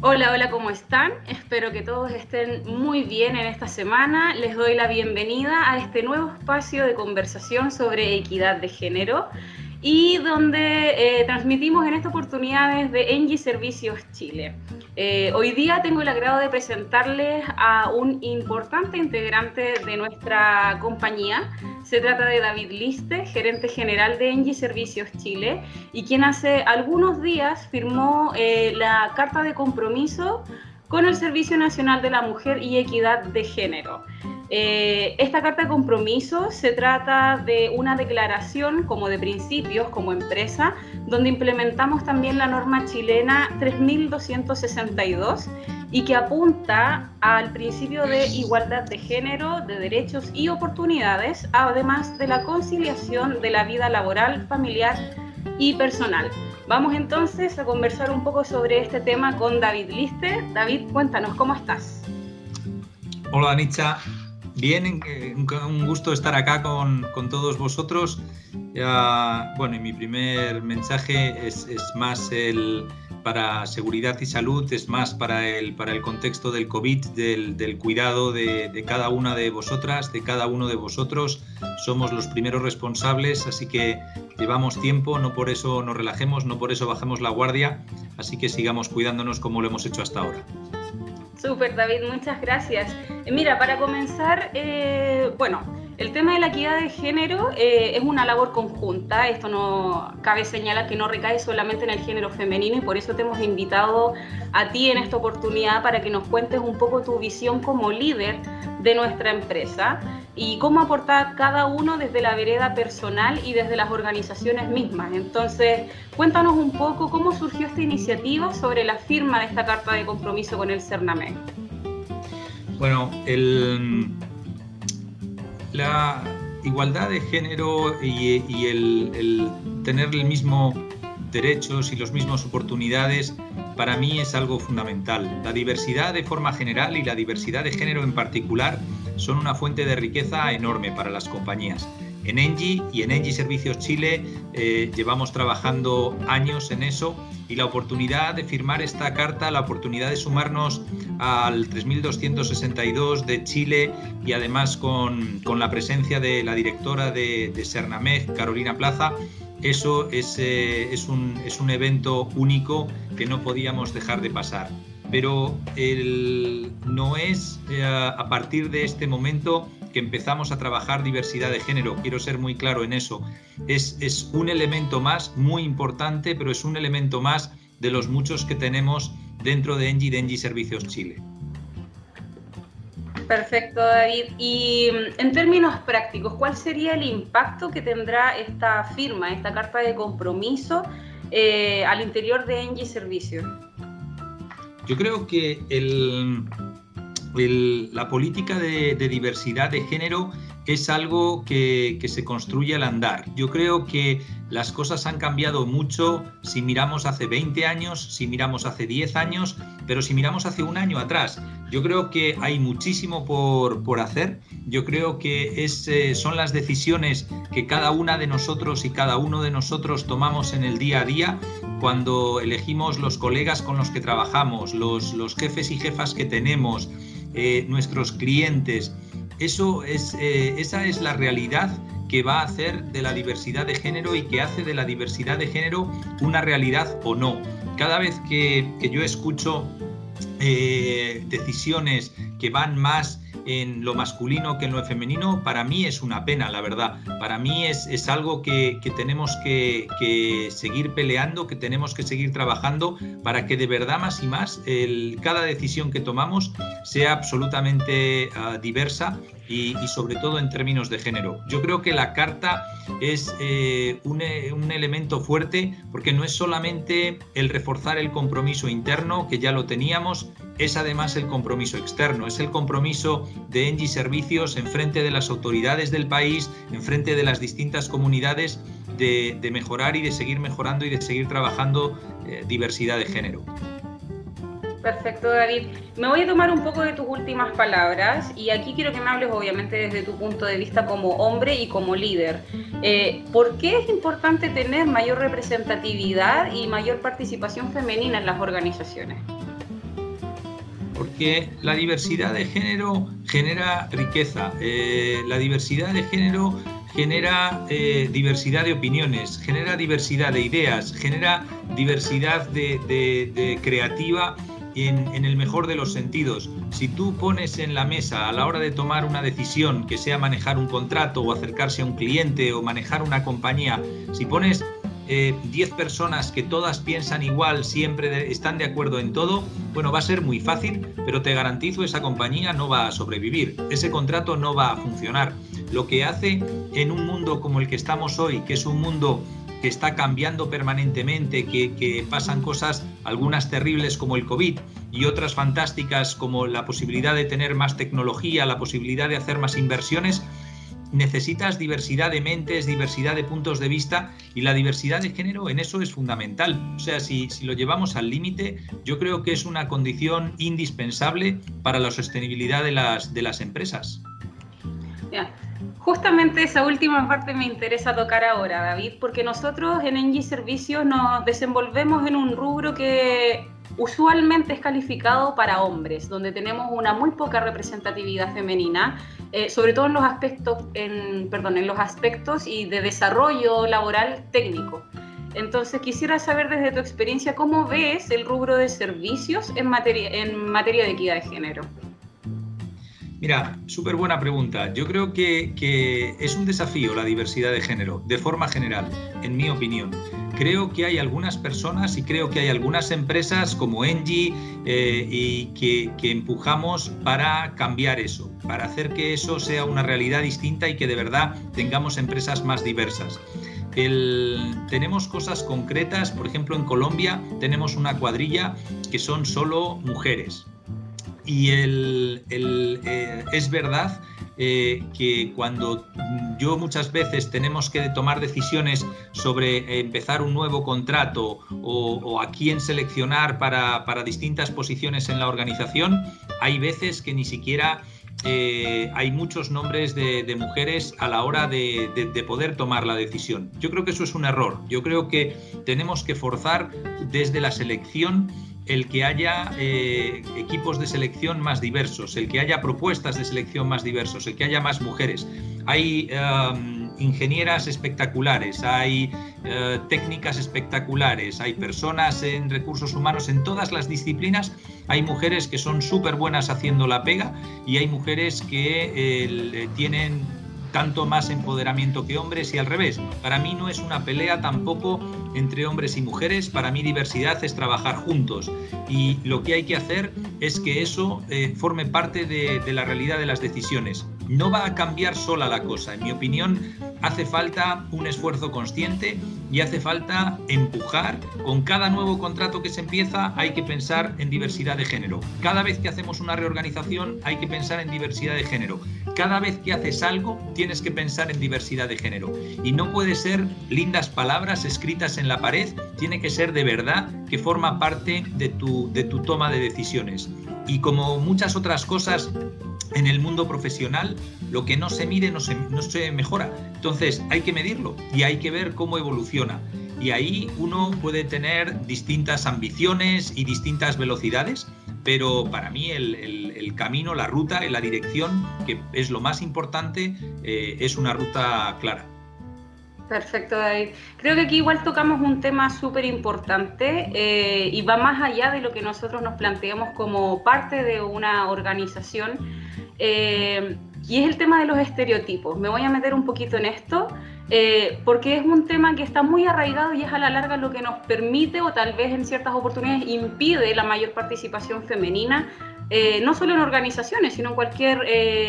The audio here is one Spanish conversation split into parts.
Hola, hola, ¿cómo están? Espero que todos estén muy bien en esta semana. Les doy la bienvenida a este nuevo espacio de conversación sobre equidad de género y donde eh, transmitimos en esta oportunidad desde Engie Servicios Chile. Eh, hoy día tengo el agrado de presentarles a un importante integrante de nuestra compañía. Se trata de David Liste, gerente general de Engie Servicios Chile, y quien hace algunos días firmó eh, la carta de compromiso con el Servicio Nacional de la Mujer y Equidad de Género. Eh, esta carta de compromiso se trata de una declaración como de principios como empresa, donde implementamos también la norma chilena 3262 y que apunta al principio de igualdad de género, de derechos y oportunidades, además de la conciliación de la vida laboral, familiar y personal. Vamos entonces a conversar un poco sobre este tema con David Liste. David, cuéntanos, ¿cómo estás? Hola, Anicha. Bien, un gusto estar acá con, con todos vosotros. Ya, bueno, y mi primer mensaje es, es, más el para seguridad y salud, es más para el, para el contexto del COVID, del, del cuidado de, de, cada una de vosotras, de cada uno de vosotros. Somos los primeros responsables, así que llevamos tiempo, no por eso nos relajemos, no por eso bajemos la guardia, así que sigamos cuidándonos como lo hemos hecho hasta ahora. Súper, David, muchas gracias. Eh, mira, para comenzar, eh, bueno, el tema de la equidad de género eh, es una labor conjunta. Esto no cabe señalar que no recae solamente en el género femenino y por eso te hemos invitado a ti en esta oportunidad para que nos cuentes un poco tu visión como líder de nuestra empresa y cómo aportar cada uno desde la vereda personal y desde las organizaciones mismas. Entonces, cuéntanos un poco cómo surgió esta iniciativa sobre la firma de esta carta de compromiso con el CERNAMEC. Bueno, el, la igualdad de género y, el tener el mismo derechos y las mismas oportunidades para mí es algo fundamental. La diversidad de forma general y la diversidad de género en particular son una fuente de riqueza enorme para las compañías. En Engie y en Engie Servicios Chile eh, llevamos trabajando años en eso y la oportunidad de firmar esta carta, la oportunidad de sumarnos al 3262 de Chile y además con, con la presencia de la directora de, de Carolina Plaza, eso es, eh, es, un, es, un, evento único que no podíamos dejar de pasar. Pero no es eh, a partir de este momento que empezamos a trabajar diversidad de género, quiero ser muy claro en eso. Es, es un elemento más muy importante, pero es un elemento más de los muchos que tenemos dentro de Engie, de Engie Servicios Chile. Perfecto, David. Y mm, en términos prácticos, ¿cuál sería el impacto que tendrá esta firma, esta carta de compromiso eh, al interior de Engie Servicios? Yo creo que la política de, diversidad de género es algo que, que, se construye al andar. Yo creo que las cosas han cambiado mucho si miramos hace 20 años, si miramos hace 10 años, pero si miramos hace un año atrás. Yo creo que hay muchísimo por, por hacer. Yo creo que es, eh, son las decisiones que cada una de nosotros y cada uno de nosotros tomamos en el día a día cuando elegimos los colegas con los que trabajamos, los, los jefes y jefas que tenemos, eh, nuestros clientes. Eso es, eh, esa es la realidad que va a hacer de la diversidad de género y que hace de la diversidad de género una realidad o no. Cada vez que, que yo escucho eh, decisiones que van más en lo masculino que en lo femenino, para mí es una pena, la verdad. Para mí es, es algo que, que tenemos que, que, seguir peleando, que tenemos que seguir trabajando para que de verdad más y más el, cada decisión que tomamos sea absolutamente uh, diversa y, sobre todo en términos de género. Yo creo que la carta es eh, un, un, elemento fuerte porque no es solamente el reforzar el compromiso interno, que ya lo teníamos, es además el compromiso externo, es el compromiso de Engie Servicios en frente de las autoridades del país, en frente de las distintas comunidades, de, de mejorar y de seguir mejorando y de seguir trabajando eh, diversidad de género. Perfecto, David. Me voy a tomar un poco de tus últimas palabras y aquí quiero que me hables obviamente desde tu punto de vista como hombre y como líder. Eh, ¿Por qué es importante tener mayor representatividad y mayor participación femenina en las organizaciones? porque la diversidad de género genera riqueza, eh, la diversidad de género genera eh, diversidad de opiniones, genera diversidad de ideas, genera diversidad de, creativa en, el mejor de los sentidos. Si tú pones en la mesa a la hora de tomar una decisión, que sea manejar un contrato o acercarse a un cliente o manejar una compañía, si pones 10 eh, personas que todas piensan igual, siempre están de acuerdo en todo, bueno, va a ser muy fácil, pero te garantizo esa compañía no va a sobrevivir, ese contrato no va a funcionar. Lo que hace en un mundo como el que estamos hoy, que es un mundo que está cambiando permanentemente, que, pasan cosas, algunas terribles como el COVID y otras fantásticas como la posibilidad de tener más tecnología, la posibilidad de hacer más inversiones, necesitas diversidad de mentes, diversidad de puntos de vista y la diversidad de género en eso es fundamental. O sea, si, lo llevamos al límite, yo creo que es una condición indispensable para la sostenibilidad de las, de las empresas. Justamente esa última parte me interesa tocar ahora, David, porque nosotros en Engie Servicios nos desenvolvemos en un rubro que usualmente es calificado para hombres, donde tenemos una muy poca representatividad femenina, eh, sobre todo en los aspectos, en, perdón, en los aspectos y de desarrollo laboral técnico. Entonces quisiera saber desde tu experiencia cómo ves el rubro de servicios en materia, en materia de equidad de género. Mira, súper buena pregunta. Yo creo que, es un desafío la diversidad de género, de forma general, en mi opinión. Creo que hay algunas personas y creo que hay algunas empresas como Engie eh, y que, empujamos para cambiar eso, para hacer que eso sea una realidad distinta y que de verdad tengamos empresas más diversas. Tenemos cosas concretas, por ejemplo en Colombia tenemos una cuadrilla que son solo mujeres, y eh, es verdad eh, que cuando yo muchas veces tenemos que tomar decisiones sobre empezar un nuevo contrato o, a quién seleccionar para, distintas posiciones en la organización, hay veces que ni siquiera eh, hay muchos nombres de, mujeres a la hora de, poder tomar la decisión. Yo creo que eso es un error. Yo creo que tenemos que forzar desde la selección el que haya eh, equipos de selección más diversos, el que haya propuestas de selección más diversos, el que haya más mujeres. Hay um, ingenieras espectaculares, hay uh, técnicas espectaculares, hay personas en recursos humanos, en todas las disciplinas hay mujeres que son súper buenas haciendo la pega y hay mujeres que eh, tienen tanto más empoderamiento que hombres y al revés. Para mí no es una pelea tampoco entre hombres y mujeres, para mí diversidad es trabajar juntos y lo que hay que hacer es que eso eh, forme parte de, de la realidad de las decisiones. No va a cambiar sola la cosa, en mi opinión hace falta un esfuerzo consciente y hace falta empujar. Con cada nuevo contrato que se empieza hay que pensar en diversidad de género. Cada vez que hacemos una reorganización hay que pensar en diversidad de género. Cada vez que haces algo tienes que pensar en diversidad de género. Y no puede ser lindas palabras escritas en la pared, tiene que ser de verdad que forma parte de tu, de tu toma de decisiones. Y como muchas otras cosas, en el mundo profesional lo que no se mide no se, no se mejora. Entonces hay que medirlo y hay que ver cómo evoluciona. Y ahí uno puede tener distintas ambiciones y distintas velocidades, pero para mí el, el, camino, la ruta, la dirección, que es lo más importante, eh, es una ruta clara. Perfecto, David. Creo que aquí igual tocamos un tema súper importante eh, y va más allá de lo que nosotros nos planteamos como parte de una organización eh, y es el tema de los estereotipos. Me voy a meter un poquito en esto, eh, porque es un tema que está muy arraigado y es a la larga lo que nos permite o tal vez en ciertas oportunidades impide la mayor participación femenina, eh, no solo en organizaciones, sino en cualquier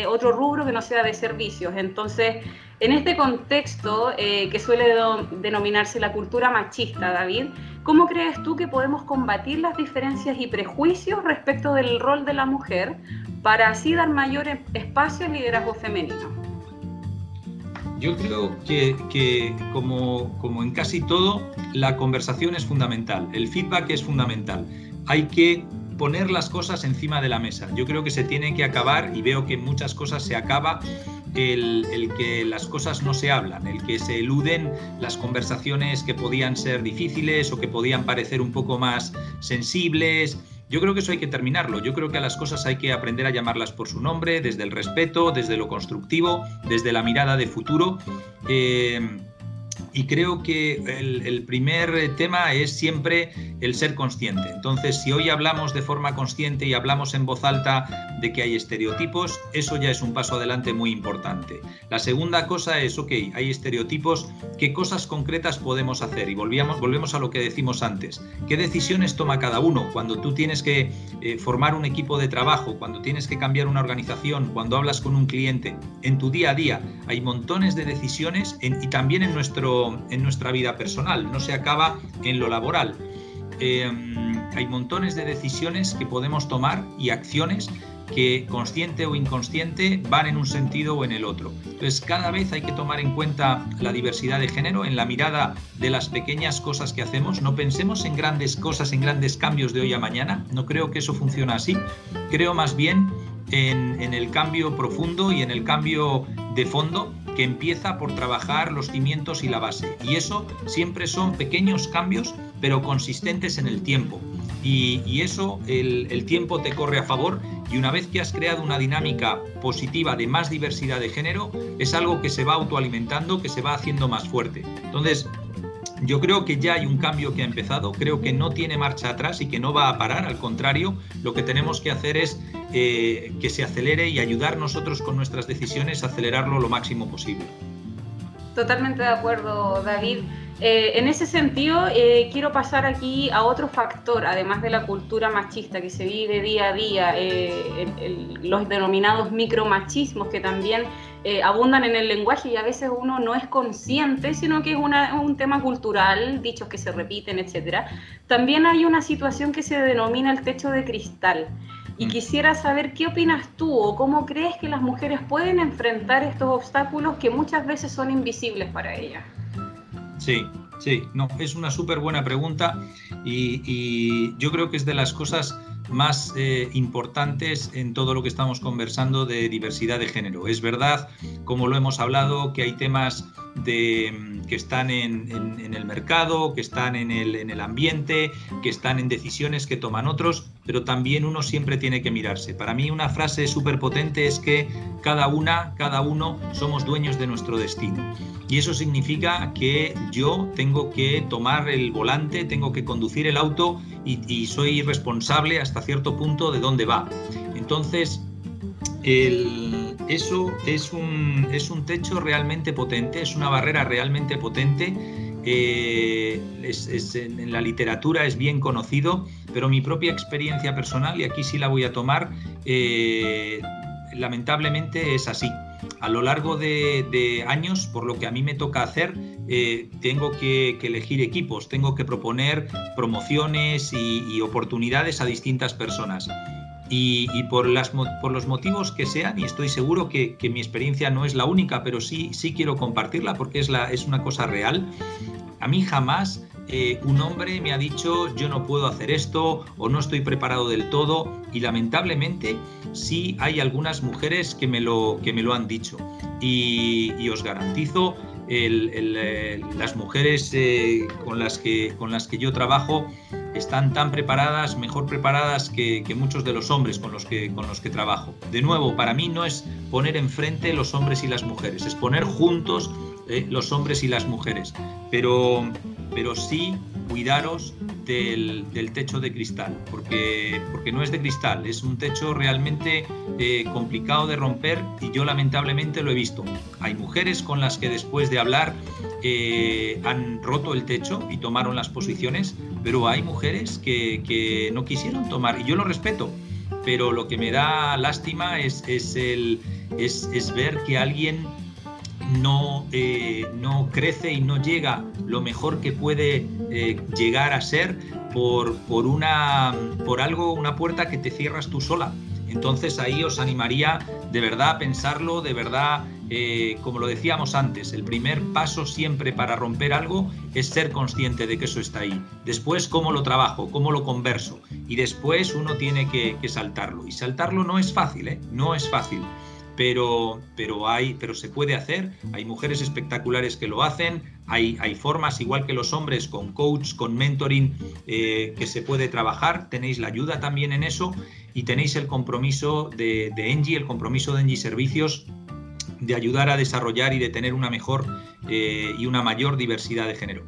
otro rubro que no sea de servicios. Entonces, en este contexto que suele denominarse la cultura machista, David, ¿Cómo crees tú que podemos combatir las diferencias y prejuicios respecto del rol de la mujer para así dar mayor e-, espacio al liderazgo femenino? Yo creo que, como, como, en casi todo, la conversación es fundamental, el feedback es fundamental. Hay que poner las cosas encima de la mesa. Yo creo que se tiene que acabar, y veo que muchas cosas se acaba, el, el, que las cosas no se hablan, el que se eluden las conversaciones que podían ser difíciles o que podían parecer un poco más sensibles, Yo creo que eso hay que terminarlo. Yo creo que a las cosas hay que aprender a llamarlas por su nombre, desde el respeto, desde lo constructivo, desde la mirada de futuro. Eh, y creo que el, primer tema es siempre el ser consciente. Entonces, si hoy hablamos de forma consciente y hablamos en voz alta de que hay estereotipos, eso ya es un paso adelante muy importante. La segunda cosa es, ok, hay estereotipos, ¿qué cosas concretas podemos hacer? Y volvíamos, volvemos a lo que decimos antes. ¿Qué decisiones toma cada uno cuando tú tienes que eh, formar un equipo de trabajo, cuando tienes que cambiar una organización, cuando hablas con un cliente? En tu día a día hay montones de decisiones y también en nuestro en nuestra vida personal, no se acaba en lo laboral. Em, hay montones de decisiones que podemos tomar y acciones que consciente o inconsciente van en un sentido o en el otro. Entonces cada vez hay que tomar en cuenta la diversidad de género en la mirada de las pequeñas cosas que hacemos. No pensemos en grandes cosas, en grandes cambios de hoy a mañana. No creo que eso funcione así. Creo más bien en, en el cambio profundo y en el cambio de fondo que empieza por trabajar los cimientos y la base. Y eso siempre son pequeños cambios, pero consistentes en el tiempo. Y, eso, el, el, tiempo te corre a favor y una vez que has creado una dinámica positiva de más diversidad de género, es algo que se va autoalimentando, que se va haciendo más fuerte. Entonces, yo creo que ya hay un cambio que ha empezado, creo que no tiene marcha atrás y que no va a parar, al contrario, lo que tenemos que hacer es eh, que se acelere y ayudar nosotros con nuestras decisiones a acelerarlo lo máximo posible. Totalmente de acuerdo, David. Eh, en ese sentido, eh, quiero pasar aquí a otro factor, además de la cultura machista que se vive día a día, los denominados micromachismos que también eh, abundan en el lenguaje y a veces uno no es consciente, sino que es un tema cultural, dichos que se repiten, etc. También hay una situación que se denomina el techo de cristal. Y mm. quisiera saber qué opinas tú o cómo crees que las mujeres pueden enfrentar estos obstáculos que muchas veces son invisibles para ellas. Sí, sí, no, es una súper buena pregunta y, yo creo que es de las cosas más eh, importantes en todo lo que estamos conversando de diversidad de género. Es verdad, como lo hemos hablado, que hay temas de, mm, que están en, el mercado, que están en el, en el ambiente, que están en decisiones que toman otros, pero también uno siempre tiene que mirarse. Para mí una frase súper potente es que cada una, cada uno somos dueños de nuestro destino. Y eso significa que yo tengo que tomar el volante, tengo que conducir el auto y, soy responsable hasta cierto punto de dónde va. Entonces, eso es un, es techo realmente potente, es una barrera realmente potente. Eh, en la literatura es bien conocido, pero mi propia experiencia personal, y aquí sí la voy a tomar, eh, lamentablemente es así. A lo largo de, años, por lo que a mí me toca hacer, eh, tengo que, elegir equipos, tengo que proponer promociones y, oportunidades a distintas personas. Y, por, los motivos que sean, y estoy seguro que, mi experiencia no es la única, pero sí, sí quiero compartirla porque es, es una cosa real, a mí jamás eh, un hombre me ha dicho yo no puedo hacer esto o no estoy preparado del todo y lamentablemente sí hay algunas mujeres que me lo, que me lo han dicho y, os garantizo eh, las mujeres eh, con, las que, con las que yo trabajo están tan preparadas, mejor preparadas que, muchos de los hombres con los, que, con los que trabajo. De nuevo, para mí no es poner enfrente los hombres y las mujeres, es poner juntos los hombres y las mujeres. Pero pero sí cuidaros del, techo de cristal, porque, porque no es de cristal, es un techo realmente eh, complicado de romper y yo lamentablemente lo he visto. Hay mujeres con las que después de hablar eh, han roto el techo y tomaron las posiciones, pero hay mujeres que, no quisieron tomar y yo lo respeto, pero lo que me da lástima es, es, el, es, es ver que alguien no, eh, no crece y no llega lo mejor que puede eh, llegar a ser por, por, una, por algo, una puerta que te cierras tú sola. Entonces ahí os animaría de verdad a pensarlo, de verdad, eh, como lo decíamos antes, el primer paso siempre para romper algo es ser consciente de que eso está ahí. Después, cómo lo trabajo, cómo lo converso. Y después uno tiene que, que saltarlo. Y saltarlo no es fácil. No es fácil pero, pero, hay, pero se puede hacer. Hay mujeres espectaculares que lo hacen, Hay, formas, igual que los hombres, con coach, con mentoring, eh, que se puede trabajar. Tenéis la ayuda también en eso y tenéis el compromiso de, de Engie, el compromiso de Engie Servicios de ayudar a desarrollar y de tener una mejor eh, y una mayor diversidad de género.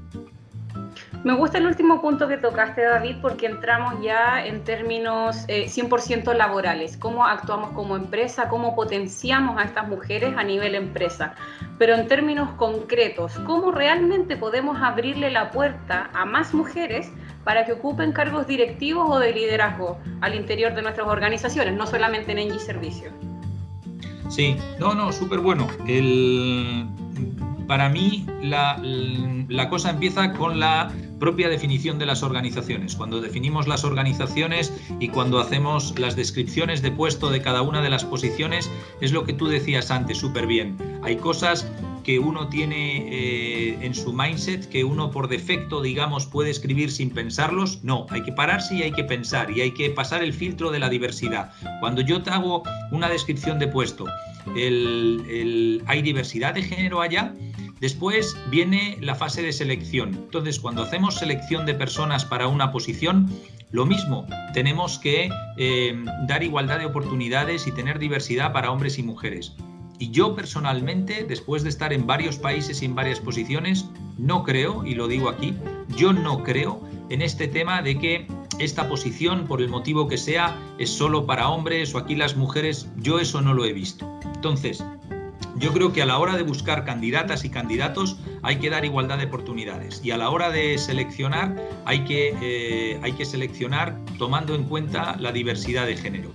Me gusta el último punto que tocaste, David, porque entramos ya en términos 100% eh, laborales, cómo actuamos como empresa, cómo potenciamos a estas mujeres a nivel empresa. Pero en términos concretos, ¿cómo realmente podemos abrirle la puerta a más mujeres para que ocupen cargos directivos o de liderazgo al interior de nuestras organizaciones, no solamente en Engie Servicios? Sí, no, no, súper bueno. El, para mí la, cosa empieza con la propia definición de las organizaciones. Cuando definimos las organizaciones y cuando hacemos las descripciones de puesto de cada una de las posiciones, es lo que tú decías antes súper bien. Hay cosas que uno tiene eh, en su mindset, que uno por defecto, digamos, puede escribir sin pensarlos. No, hay que pararse y hay que pensar y hay que pasar el filtro de la diversidad. Cuando yo te hago una descripción de puesto, ¿hay diversidad de género allá? Después viene la fase de selección. Entonces, cuando hacemos selección de personas para una posición, lo mismo, tenemos que eh, dar igualdad de oportunidades y tener diversidad para hombres y mujeres. Y yo personalmente, después de estar en varios países y en varias posiciones, no creo, y lo digo aquí, yo no creo en este tema de que esta posición, por el motivo que sea, es solo para hombres o aquí las mujeres, yo eso no lo he visto. Entonces, yo creo que a la hora de buscar candidatas y candidatos hay que dar igualdad de oportunidades y a la hora de seleccionar hay que, eh, hay que seleccionar tomando en cuenta la diversidad de género.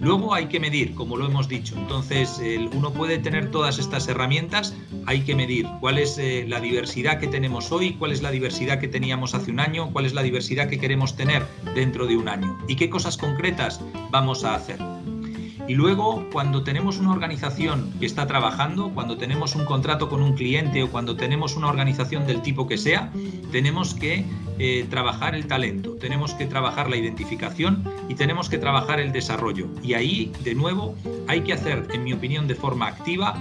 Luego hay que medir, como lo hemos dicho. Entonces, uno puede tener todas estas herramientas, hay que medir cuál es eh, la diversidad que tenemos hoy, cuál es la diversidad que teníamos hace un año, cuál es la diversidad que queremos tener dentro de un año y qué cosas concretas vamos a hacer. Y luego, cuando tenemos una organización que está trabajando, cuando tenemos un contrato con un cliente o cuando tenemos una organización del tipo que sea, tenemos que eh, trabajar el talento, tenemos que trabajar la identificación y tenemos que trabajar el desarrollo. Y ahí, de nuevo, hay que hacer, en mi opinión, de forma activa,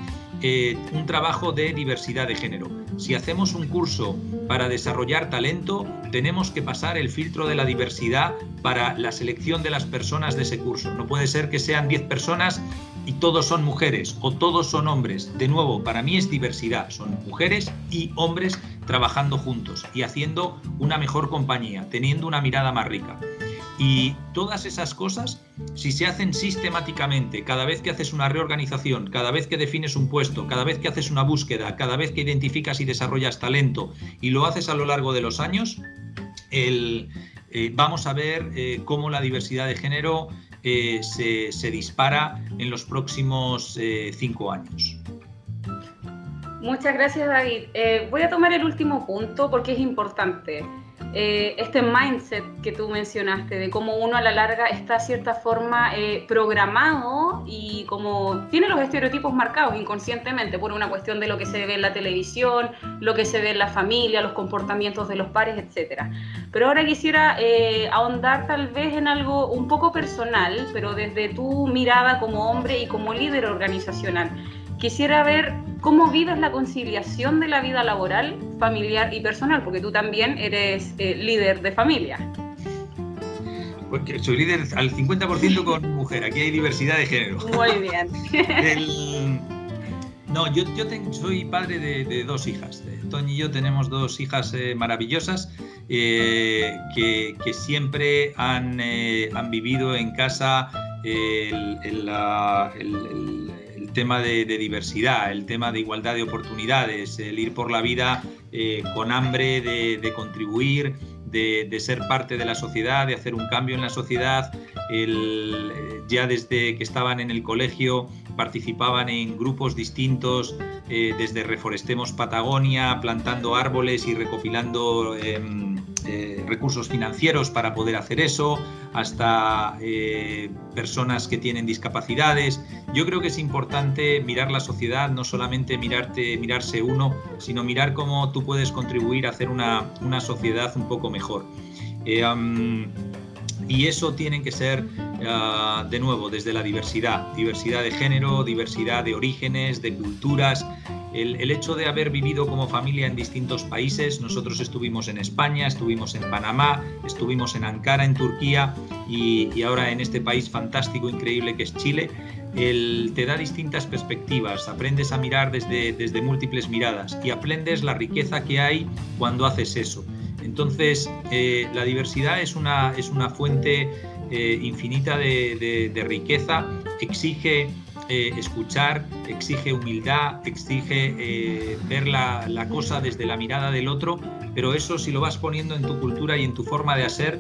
eh, un trabajo de diversidad de género. Si hacemos un curso para desarrollar talento, tenemos que pasar el filtro de la diversidad para la selección de las personas de ese curso. No puede ser que sean 10 personas y todos son mujeres o todos son hombres. De nuevo, para mí es diversidad. Son mujeres y hombres trabajando juntos y haciendo una mejor compañía, teniendo una mirada más rica. Y todas esas cosas, si se hacen sistemáticamente, cada vez que haces una reorganización, cada vez que defines un puesto, cada vez que haces una búsqueda, cada vez que identificas y desarrollas talento y lo haces a lo largo de los años, eh, vamos a ver eh, cómo la diversidad de género eh, se, se, dispara en los próximos cinco años. Muchas gracias, David. voy a tomar el último punto porque es importante. Eh, este mindset que tú mencionaste, de cómo uno a la larga está cierta forma eh, programado y como tiene los estereotipos marcados inconscientemente por una cuestión de lo que se ve en la televisión, lo que se ve en la familia, los comportamientos de los pares, etc. Pero ahora quisiera eh, ahondar tal vez en algo un poco personal, pero desde tu mirada como hombre y como líder organizacional. Quisiera ver cómo vives la conciliación de la vida laboral, familiar y personal, porque tú también eres eh, líder de familia. Porque soy líder al 50% con mujer, aquí hay diversidad de género. Muy bien. No, yo, yo soy padre de, dos hijas. Tony y yo tenemos dos hijas eh, maravillosas eh, que, siempre han, han, vivido en casa el, el, tema de, diversidad, el tema de igualdad de oportunidades, el ir por la vida eh, con hambre de, contribuir, de, ser parte de la sociedad, de hacer un cambio en la sociedad. ya desde que estaban en el colegio participaban en grupos distintos, eh, desde Reforestemos Patagonia, plantando árboles y recopilando em, eh, recursos financieros para poder hacer eso, hasta eh, personas que tienen discapacidades. Yo creo que es importante mirar la sociedad, no solamente mirarte, mirarse uno, sino mirar cómo tú puedes contribuir a hacer una, sociedad un poco mejor. Eh, y eso tiene que ser, ah, de nuevo, desde la diversidad, diversidad de género, diversidad de orígenes, de culturas, el, hecho de haber vivido como familia en distintos países, nosotros estuvimos en España, estuvimos en Panamá, estuvimos en Ankara, en Turquía y, ahora en este país fantástico, increíble que es Chile, te da distintas perspectivas, aprendes a mirar desde, múltiples miradas y aprendes la riqueza que hay cuando haces eso. Entonces, eh, la diversidad es una, es una fuente eh, infinita de, riqueza, exige eh, escuchar, exige humildad, exige ver la, la, cosa desde la mirada del otro, pero eso si lo vas poniendo en tu cultura y en tu forma de hacer,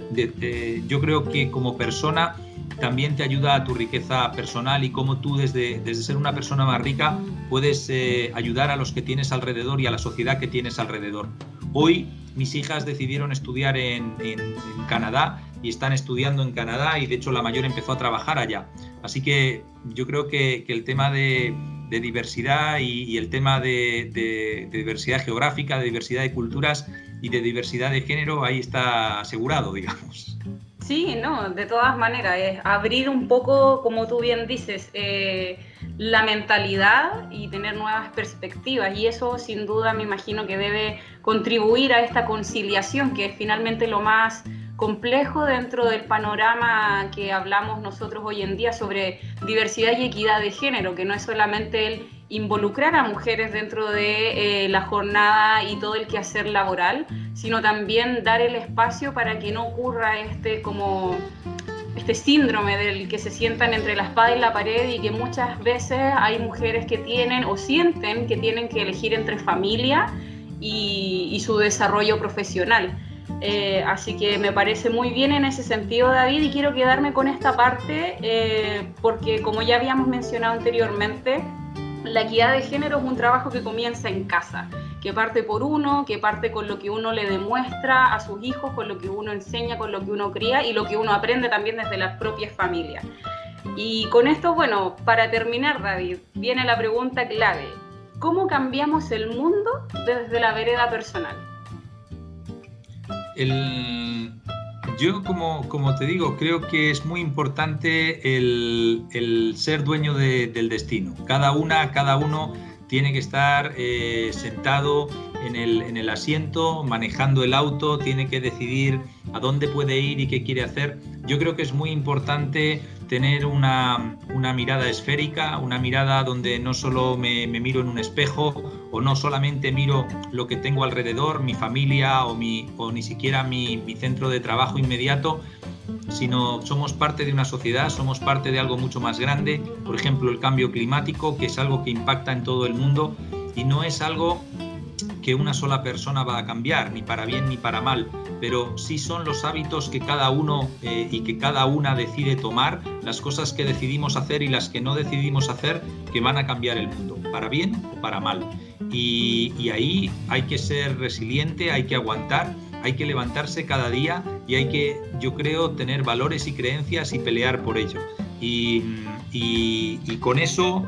yo creo que como persona también te ayuda a tu riqueza personal y cómo tú desde, desde ser una persona más rica puedes ayudar a los que tienes alrededor y a la sociedad que tienes alrededor. Hoy mis hijas decidieron estudiar en, Canadá y están estudiando en Canadá y de hecho la mayor empezó a trabajar allá. Así que yo creo que, el tema de, diversidad y, el tema de, diversidad geográfica, de diversidad de culturas y de diversidad de género ahí está asegurado, digamos. Sí, no, de todas maneras, es abrir un poco, como tú bien dices, eh, la mentalidad y tener nuevas perspectivas. Y eso sin duda me imagino que debe contribuir a esta conciliación, que es finalmente lo más complejo dentro del panorama que hablamos nosotros hoy en día sobre diversidad y equidad de género, que no es solamente el involucrar a mujeres dentro de eh, la jornada y todo el quehacer laboral, sino también dar el espacio para que no ocurra este como este síndrome del que se sientan entre la espada y la pared y que muchas veces hay mujeres que tienen o sienten que tienen que elegir entre familia y, su desarrollo profesional. Eh, así que me parece muy bien en ese sentido, David, y quiero quedarme con esta parte eh, porque, como ya habíamos mencionado anteriormente, la equidad de género es un trabajo que comienza en casa que parte por uno, que parte con lo que uno le demuestra a sus hijos, con lo que uno enseña, con lo que uno cría y lo que uno aprende también desde las propias familias. Y con esto, bueno, para terminar, David, viene la pregunta clave. ¿Cómo cambiamos el mundo desde la vereda personal? Yo, como, como, te digo, creo que es muy importante el, ser dueño del destino. Cada una, cada uno tiene que estar eh, sentado en el, en el, asiento, manejando el auto, tiene que decidir a dónde puede ir y qué quiere hacer. Yo creo que es muy importante tener una, una mirada esférica, una mirada donde no solo me, miro en un espejo o no solamente miro lo que tengo alrededor, mi familia o, mi, o ni siquiera mi, mi centro de trabajo inmediato, sino somos parte de una sociedad, somos parte de algo mucho más grande, por ejemplo el cambio climático, que es algo que impacta en todo el mundo y no es algo que una sola persona va a cambiar, ni para bien ni para mal, pero sí son los hábitos que cada uno eh, y que cada una decide tomar, las cosas que decidimos hacer y las que no decidimos hacer, que van a cambiar el mundo, para bien o para mal. Y, y ahí hay que ser resiliente, hay que aguantar hay que levantarse cada día y hay que, yo creo, tener valores y creencias y pelear por ello. Y, con eso,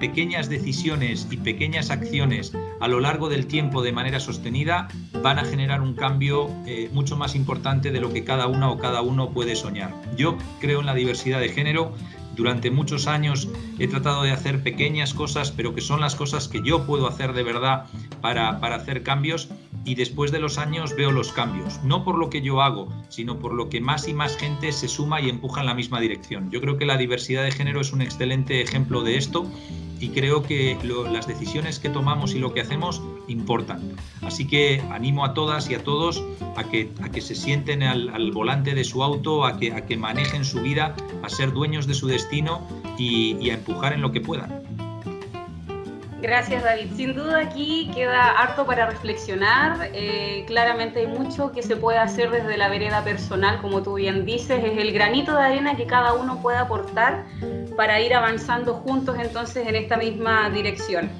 pequeñas decisiones y pequeñas acciones a lo largo del tiempo de manera sostenida van a generar un cambio eh, mucho más importante de lo que cada una o cada uno puede soñar. Yo creo en la diversidad de género, durante muchos años he tratado de hacer pequeñas cosas, pero que son las cosas que yo puedo hacer de verdad para, para, hacer cambios y después de los años veo los cambios, no por lo que yo hago, sino por lo que más y más gente se suma y empuja en la misma dirección. Yo creo que la diversidad de género es un excelente ejemplo de esto y creo que las decisiones que tomamos y lo que hacemos importan. Así que animo a todas y a todos a que, se sienten al, volante de su auto, a que, manejen su vida, a ser dueños de su destino y a empujar en lo que puedan. Gracias David. Sin duda aquí queda harto para reflexionar. Eh, claramente hay mucho que se puede hacer desde la vereda personal, como tú bien dices. Es el granito de arena que cada uno puede aportar para ir avanzando juntos entonces en esta misma dirección.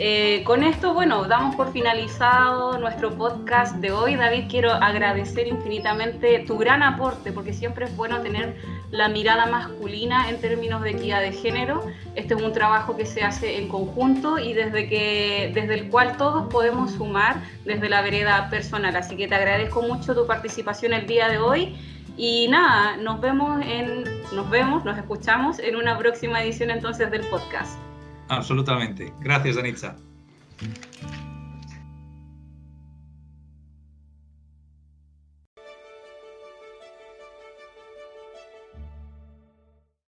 Eh, con esto, bueno, damos por finalizado nuestro podcast de hoy. David, quiero agradecer infinitamente tu gran aporte, porque siempre es bueno tener la mirada masculina en términos de equidad de género. Este es un trabajo que se hace en conjunto y desde, que, desde el cual todos podemos sumar desde la vereda personal. Así que te agradezco mucho tu participación el día de hoy. Y nada, nos vemos en, nos vemos, nos escuchamos en una próxima edición entonces del podcast. Absolutamente. Gracias, Danitza.